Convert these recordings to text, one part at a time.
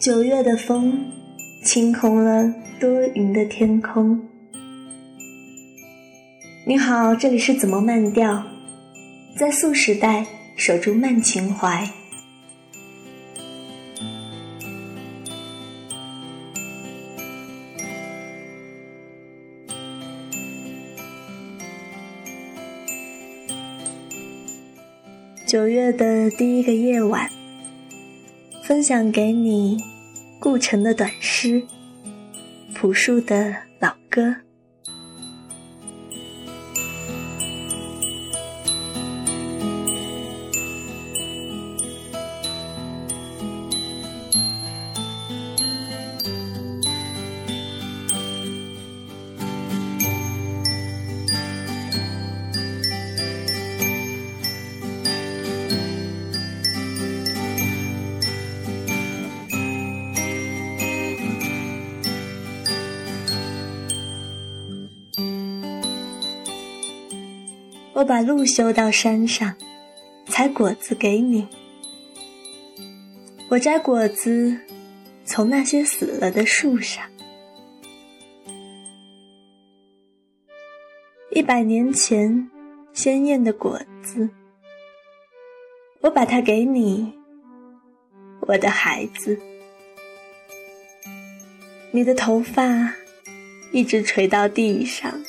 九月的风，清空了多云的天空。你好，这里是怎么慢调？在素时代，守住慢情怀。九月的第一个夜晚，分享给你顾城的短诗，朴树的老歌。我把路修到山上，采果子给你。我摘果子，从那些死了的树上。一百年前，鲜艳的果子，我把它给你，我的孩子。你的头发一直垂到地上，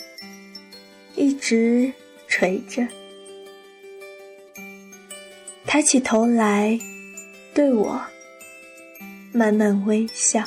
一直。垂着，抬起头来，对我慢慢微笑。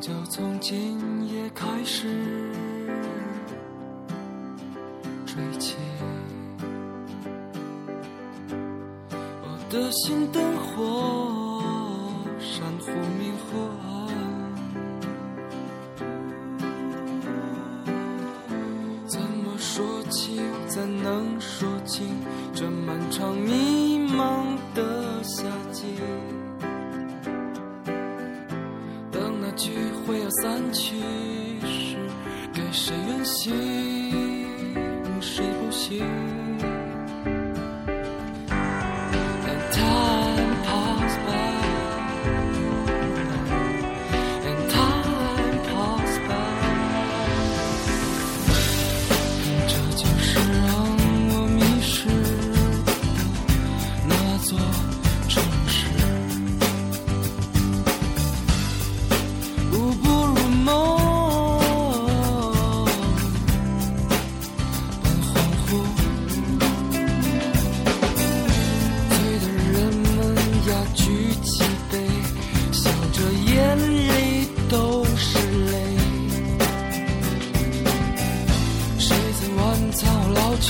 就从今夜开始吹起，我的心灯火，珊瑚明忽暗，怎么说清，怎能说清这漫长迷茫的夏聚会要散去时，给谁远行，谁不行？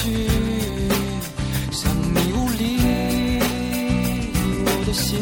去像迷雾里我的心